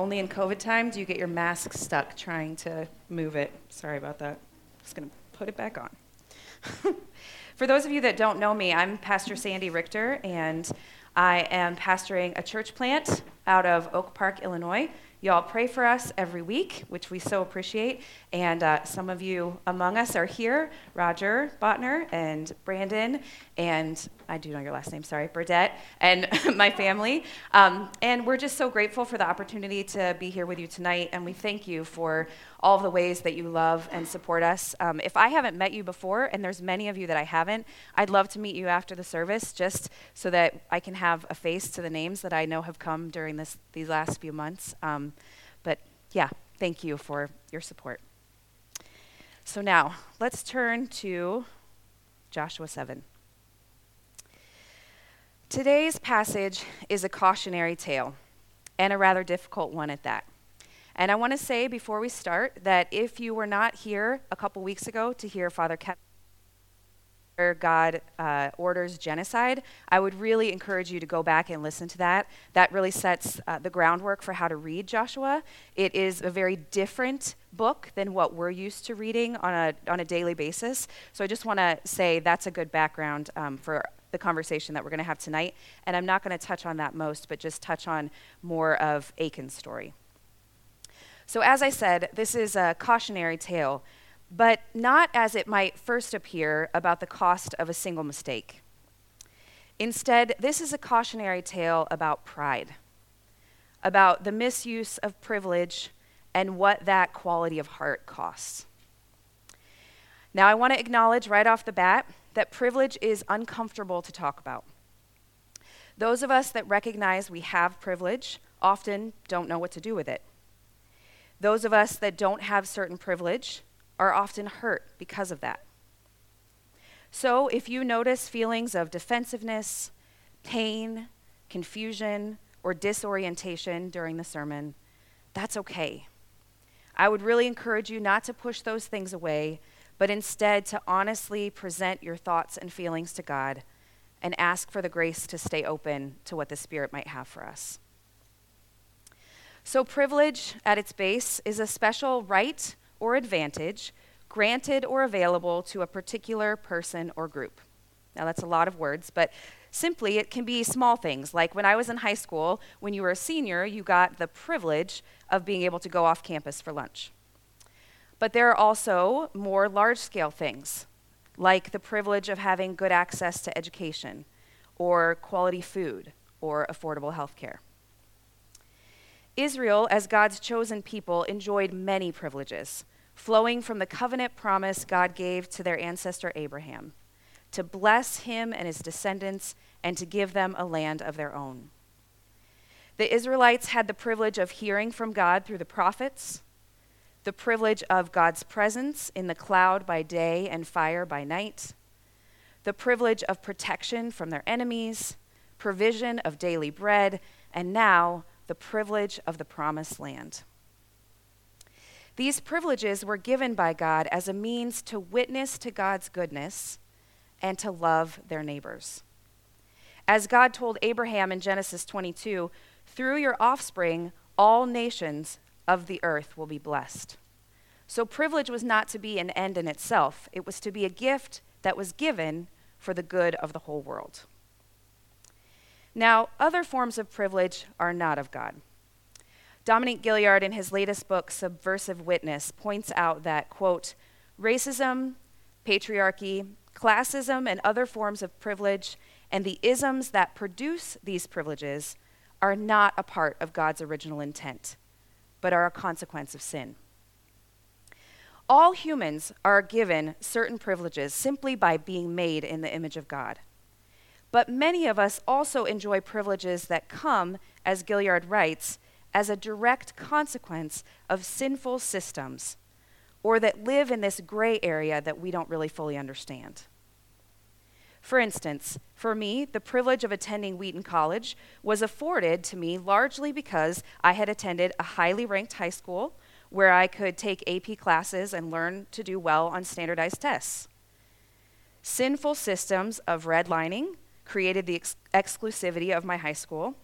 Only in COVID time do you get your mask stuck trying to move it. Sorry about that. Just going to put it back on. For those of you that don't know me, I'm Pastor Sandy Richter, and I am pastoring a church plant out of Oak Park, Illinois. Y'all pray for us every week, which we so appreciate. And uh, some of you among us are here Roger Botner and Brandon, and I do know your last name, sorry, Burdette, and my family. Um, and we're just so grateful for the opportunity to be here with you tonight, and we thank you for all the ways that you love and support us. Um, if I haven't met you before, and there's many of you that I haven't, I'd love to meet you after the service just so that I can have a face to the names that I know have come during this, these last few months. Um, but yeah, thank you for your support. So now, let's turn to Joshua 7. Today's passage is a cautionary tale, and a rather difficult one at that. And I want to say before we start that if you were not here a couple weeks ago to hear Father Kevin God uh, orders genocide, I would really encourage you to go back and listen to that. That really sets uh, the groundwork for how to read Joshua. It is a very different book than what we're used to reading on a, on a daily basis. So I just want to say that's a good background um, for the conversation that we're going to have tonight. And I'm not going to touch on that most, but just touch on more of Achan's story. So, as I said, this is a cautionary tale, but not as it might first appear about the cost of a single mistake. Instead, this is a cautionary tale about pride, about the misuse of privilege and what that quality of heart costs. Now, I want to acknowledge right off the bat that privilege is uncomfortable to talk about. Those of us that recognize we have privilege often don't know what to do with it. Those of us that don't have certain privilege are often hurt because of that. So, if you notice feelings of defensiveness, pain, confusion, or disorientation during the sermon, that's okay. I would really encourage you not to push those things away, but instead to honestly present your thoughts and feelings to God and ask for the grace to stay open to what the Spirit might have for us. So, privilege at its base is a special right or advantage granted or available to a particular person or group. Now, that's a lot of words, but simply it can be small things. Like when I was in high school, when you were a senior, you got the privilege of being able to go off campus for lunch. But there are also more large scale things, like the privilege of having good access to education, or quality food, or affordable health care. Israel, as God's chosen people, enjoyed many privileges, flowing from the covenant promise God gave to their ancestor Abraham to bless him and his descendants and to give them a land of their own. The Israelites had the privilege of hearing from God through the prophets, the privilege of God's presence in the cloud by day and fire by night, the privilege of protection from their enemies, provision of daily bread, and now the privilege of the promised land. These privileges were given by God as a means to witness to God's goodness and to love their neighbors. As God told Abraham in Genesis 22, through your offspring, all nations of the earth will be blessed. So, privilege was not to be an end in itself, it was to be a gift that was given for the good of the whole world. Now, other forms of privilege are not of God. Dominique Gilliard, in his latest book, Subversive Witness, points out that, quote, racism, patriarchy, classism, and other forms of privilege, and the isms that produce these privileges are not a part of God's original intent, but are a consequence of sin. All humans are given certain privileges simply by being made in the image of God. But many of us also enjoy privileges that come, as Gilliard writes, as a direct consequence of sinful systems, or that live in this gray area that we don't really fully understand. For instance, for me, the privilege of attending Wheaton College was afforded to me largely because I had attended a highly ranked high school where I could take AP classes and learn to do well on standardized tests. Sinful systems of redlining, created the ex- exclusivity of my high school.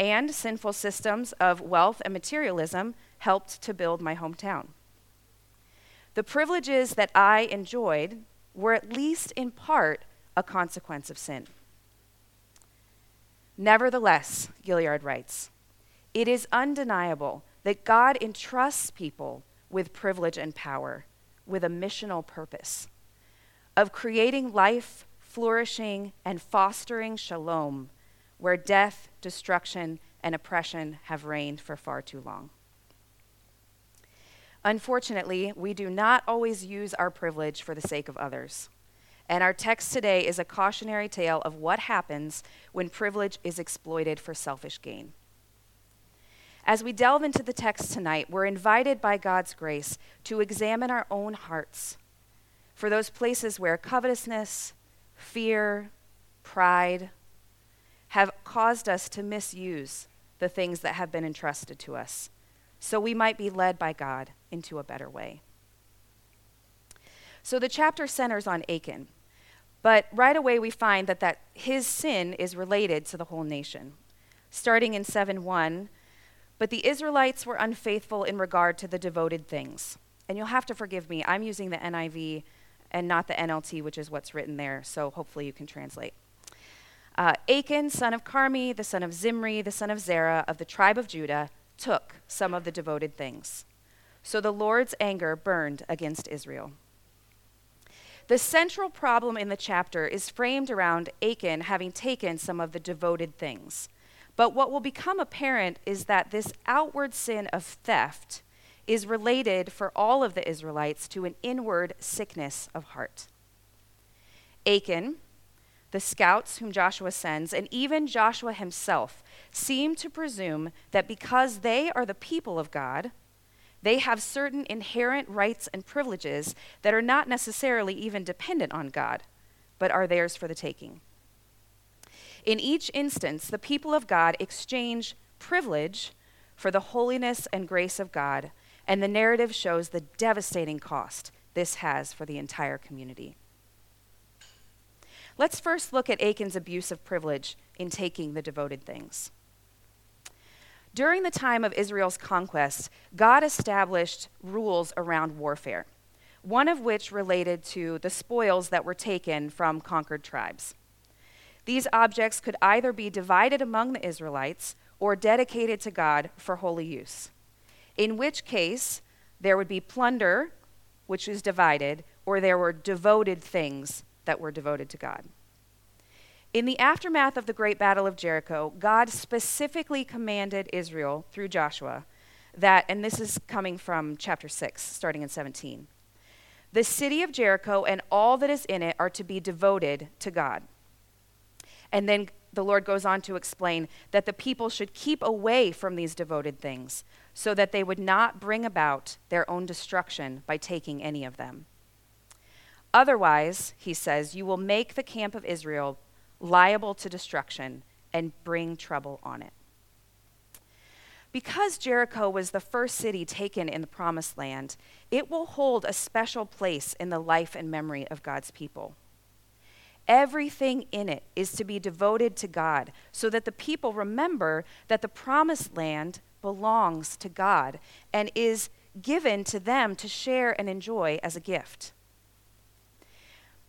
and sinful systems of wealth and materialism helped to build my hometown. The privileges that I enjoyed were at least in part a consequence of sin. Nevertheless, Gilliard writes, it is undeniable that God entrusts people with privilege and power with a missional purpose of creating life, flourishing, and fostering shalom where death, destruction, and oppression have reigned for far too long. Unfortunately, we do not always use our privilege for the sake of others. And our text today is a cautionary tale of what happens when privilege is exploited for selfish gain. As we delve into the text tonight, we're invited by God's grace to examine our own hearts for those places where covetousness, fear, pride have caused us to misuse the things that have been entrusted to us, so we might be led by God into a better way. So the chapter centers on Achan, but right away we find that, that his sin is related to the whole nation. Starting in 7 1, but the Israelites were unfaithful in regard to the devoted things. And you'll have to forgive me, I'm using the NIV and not the NLT, which is what's written there, so hopefully you can translate. Uh, Achan, son of Carmi, the son of Zimri, the son of Zerah, of the tribe of Judah, took some of the devoted things. So the Lord's anger burned against Israel. The central problem in the chapter is framed around Achan having taken some of the devoted things. But what will become apparent is that this outward sin of theft is related for all of the Israelites to an inward sickness of heart. Achan, the scouts whom Joshua sends, and even Joshua himself seem to presume that because they are the people of God, they have certain inherent rights and privileges that are not necessarily even dependent on God, but are theirs for the taking. In each instance, the people of God exchange privilege for the holiness and grace of God, and the narrative shows the devastating cost this has for the entire community. Let's first look at Achan's abuse of privilege in taking the devoted things. During the time of Israel's conquest, God established rules around warfare, one of which related to the spoils that were taken from conquered tribes. These objects could either be divided among the Israelites or dedicated to God for holy use, in which case there would be plunder, which was divided, or there were devoted things that were devoted to God. In the aftermath of the great battle of Jericho, God specifically commanded Israel through Joshua that, and this is coming from chapter 6, starting in 17, the city of Jericho and all that is in it are to be devoted to God. And then the Lord goes on to explain that the people should keep away from these devoted things so that they would not bring about their own destruction by taking any of them. Otherwise, he says, you will make the camp of Israel liable to destruction and bring trouble on it. Because Jericho was the first city taken in the promised land, it will hold a special place in the life and memory of God's people. Everything in it is to be devoted to God so that the people remember that the promised land belongs to God and is given to them to share and enjoy as a gift.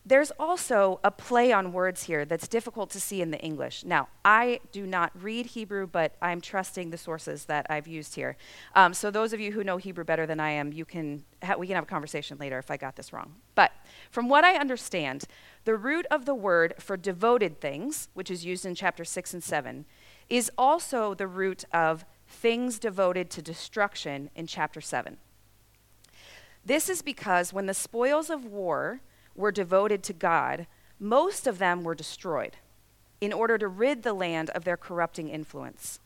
There's also a play on words here that's difficult to see in the English. Now, I do not read Hebrew, but I'm trusting the sources that I've used here. Um, so, those of you who know Hebrew better than I am, you can ha- we can have a conversation later if I got this wrong. But from what I understand, the root of the word for devoted things, which is used in chapter 6 and 7, is also the root of things devoted to destruction in chapter 7. This is because when the spoils of war were devoted to God, most of them were destroyed in order to rid the land of their corrupting influence.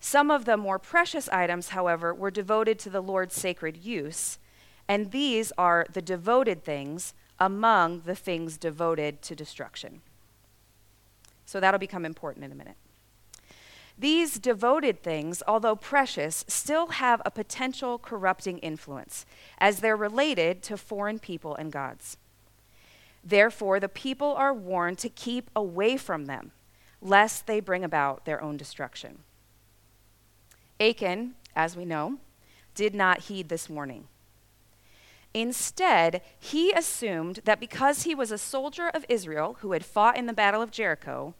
Some of the more precious items, however, were devoted to the Lord's sacred use, and these are the devoted things among the things devoted to destruction. So that'll become important in a minute. These devoted things, although precious, still have a potential corrupting influence as they're related to foreign people and gods. Therefore, the people are warned to keep away from them, lest they bring about their own destruction. Achan, as we know, did not heed this warning. Instead, he assumed that because he was a soldier of Israel who had fought in the Battle of Jericho,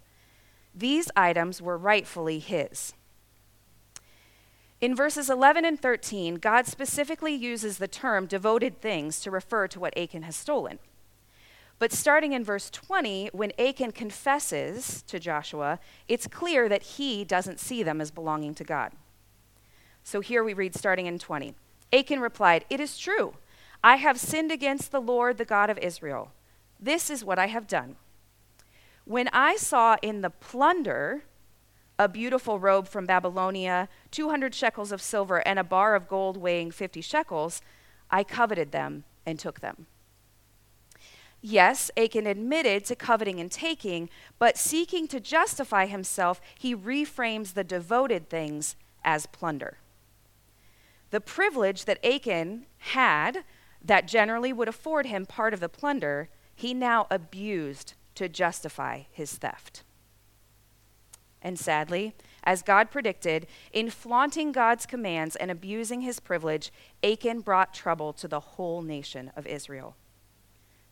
these items were rightfully his. In verses 11 and 13, God specifically uses the term devoted things to refer to what Achan has stolen. But starting in verse 20, when Achan confesses to Joshua, it's clear that he doesn't see them as belonging to God. So here we read starting in 20. Achan replied, It is true. I have sinned against the Lord, the God of Israel. This is what I have done. When I saw in the plunder a beautiful robe from Babylonia, 200 shekels of silver, and a bar of gold weighing 50 shekels, I coveted them and took them. Yes, Achan admitted to coveting and taking, but seeking to justify himself, he reframes the devoted things as plunder. The privilege that Achan had, that generally would afford him part of the plunder, he now abused to justify his theft. And sadly, as God predicted, in flaunting God's commands and abusing his privilege, Achan brought trouble to the whole nation of Israel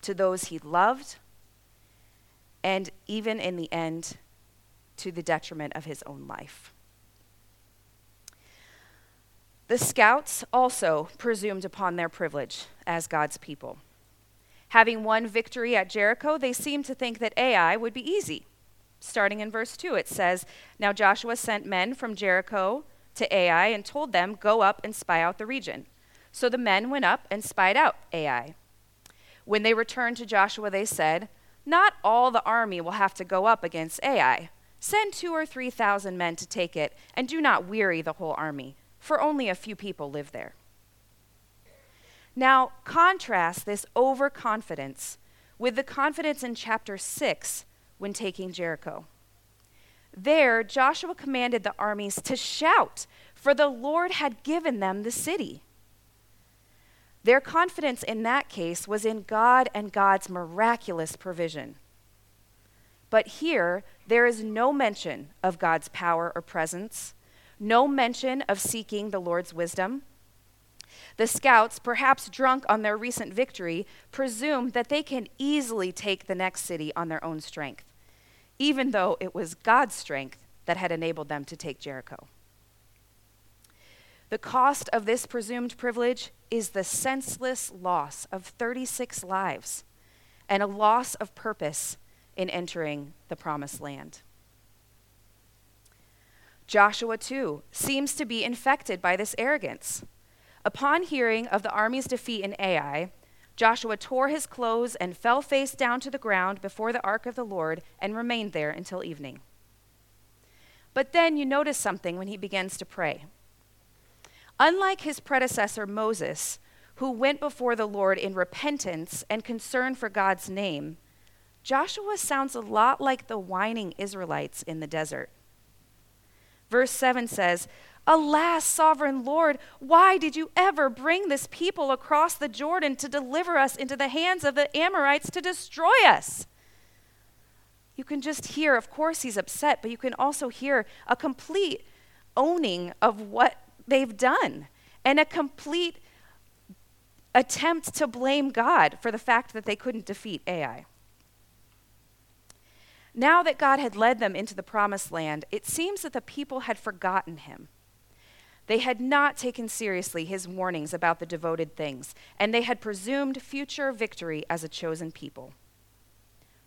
to those he loved, and even in the end, to the detriment of his own life. The scouts also presumed upon their privilege as God's people. Having won victory at Jericho, they seemed to think that Ai would be easy. Starting in verse 2, it says Now Joshua sent men from Jericho to Ai and told them, Go up and spy out the region. So the men went up and spied out Ai. When they returned to Joshua, they said, Not all the army will have to go up against Ai. Send two or three thousand men to take it, and do not weary the whole army, for only a few people live there. Now, contrast this overconfidence with the confidence in chapter 6 when taking Jericho. There, Joshua commanded the armies to shout, for the Lord had given them the city. Their confidence in that case was in God and God's miraculous provision. But here, there is no mention of God's power or presence, no mention of seeking the Lord's wisdom. The scouts, perhaps drunk on their recent victory, presume that they can easily take the next city on their own strength, even though it was God's strength that had enabled them to take Jericho. The cost of this presumed privilege is the senseless loss of 36 lives and a loss of purpose in entering the promised land. Joshua, too, seems to be infected by this arrogance. Upon hearing of the army's defeat in Ai, Joshua tore his clothes and fell face down to the ground before the ark of the Lord and remained there until evening. But then you notice something when he begins to pray. Unlike his predecessor Moses, who went before the Lord in repentance and concern for God's name, Joshua sounds a lot like the whining Israelites in the desert. Verse 7 says, Alas, sovereign Lord, why did you ever bring this people across the Jordan to deliver us into the hands of the Amorites to destroy us? You can just hear, of course, he's upset, but you can also hear a complete owning of what they've done and a complete attempt to blame God for the fact that they couldn't defeat Ai. Now that God had led them into the promised land, it seems that the people had forgotten him. They had not taken seriously his warnings about the devoted things, and they had presumed future victory as a chosen people.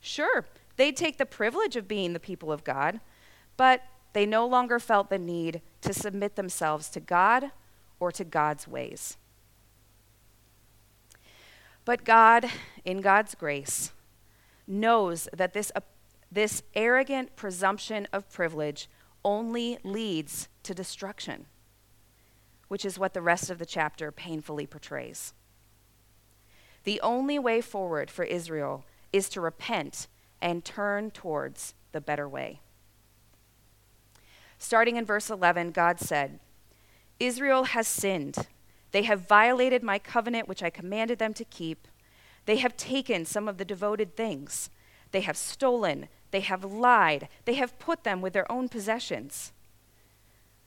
Sure, they'd take the privilege of being the people of God, but they no longer felt the need to submit themselves to God or to God's ways. But God, in God's grace, knows that this, uh, this arrogant presumption of privilege only leads to destruction, which is what the rest of the chapter painfully portrays. The only way forward for Israel is to repent and turn towards the better way. Starting in verse 11, God said, Israel has sinned. They have violated my covenant, which I commanded them to keep. They have taken some of the devoted things. They have stolen. They have lied. They have put them with their own possessions.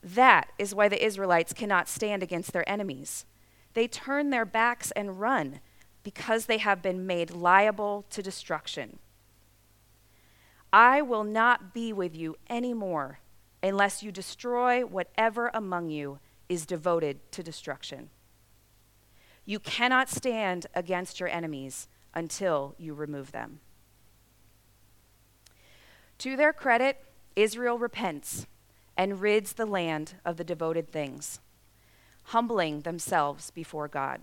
That is why the Israelites cannot stand against their enemies. They turn their backs and run because they have been made liable to destruction. I will not be with you anymore unless you destroy whatever among you is devoted to destruction. You cannot stand against your enemies until you remove them. To their credit, Israel repents and rids the land of the devoted things, humbling themselves before God.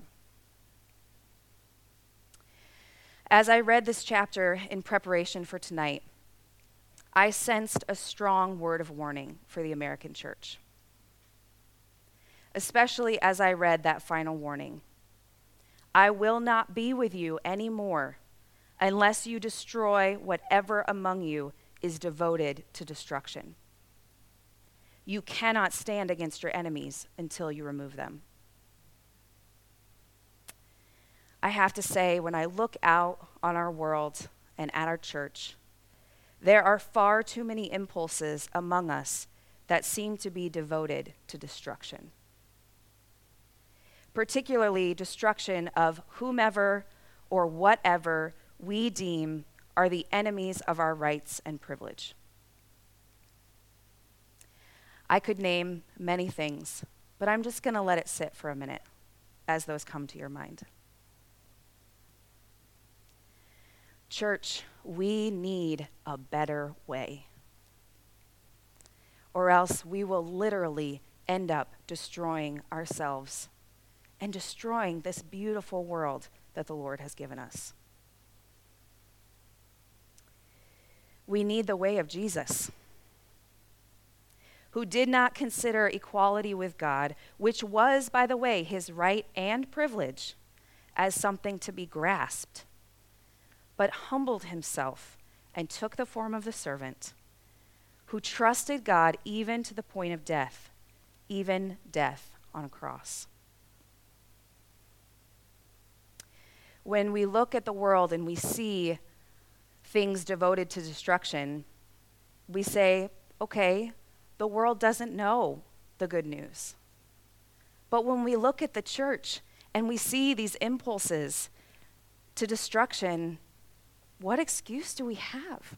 As I read this chapter in preparation for tonight, I sensed a strong word of warning for the American church, especially as I read that final warning. I will not be with you anymore unless you destroy whatever among you is devoted to destruction. You cannot stand against your enemies until you remove them. I have to say, when I look out on our world and at our church, there are far too many impulses among us that seem to be devoted to destruction, particularly destruction of whomever or whatever we deem are the enemies of our rights and privilege. I could name many things, but I'm just going to let it sit for a minute as those come to your mind. Church, we need a better way. Or else we will literally end up destroying ourselves and destroying this beautiful world that the Lord has given us. We need the way of Jesus, who did not consider equality with God, which was, by the way, his right and privilege, as something to be grasped, but humbled himself and took the form of the servant, who trusted God even to the point of death, even death on a cross. When we look at the world and we see things devoted to destruction, we say, okay, the world doesn't know the good news. But when we look at the church and we see these impulses to destruction, what excuse do we have?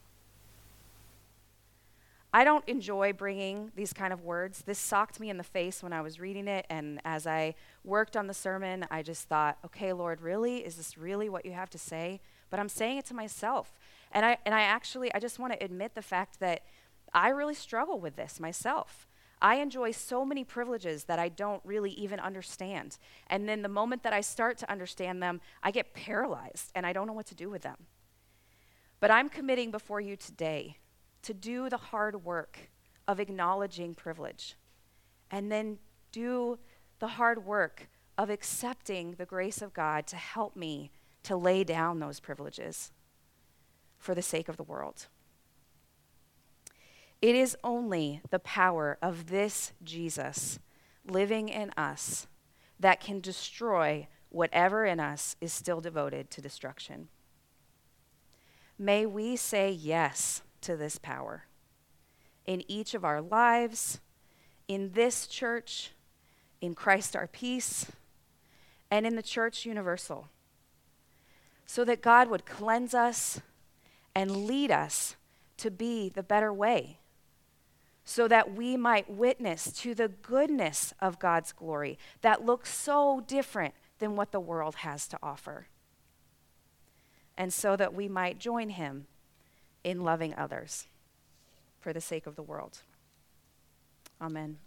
I don't enjoy bringing these kind of words. This socked me in the face when I was reading it. And as I worked on the sermon, I just thought, okay, Lord, really? Is this really what you have to say? But I'm saying it to myself. And I, and I actually, I just want to admit the fact that I really struggle with this myself. I enjoy so many privileges that I don't really even understand. And then the moment that I start to understand them, I get paralyzed and I don't know what to do with them. But I'm committing before you today to do the hard work of acknowledging privilege and then do the hard work of accepting the grace of God to help me to lay down those privileges for the sake of the world. It is only the power of this Jesus living in us that can destroy whatever in us is still devoted to destruction. May we say yes to this power in each of our lives, in this church, in Christ our peace, and in the church universal, so that God would cleanse us and lead us to be the better way so that we might witness to the goodness of God's glory that looks so different than what the world has to offer. And so that we might join him in loving others for the sake of the world. Amen.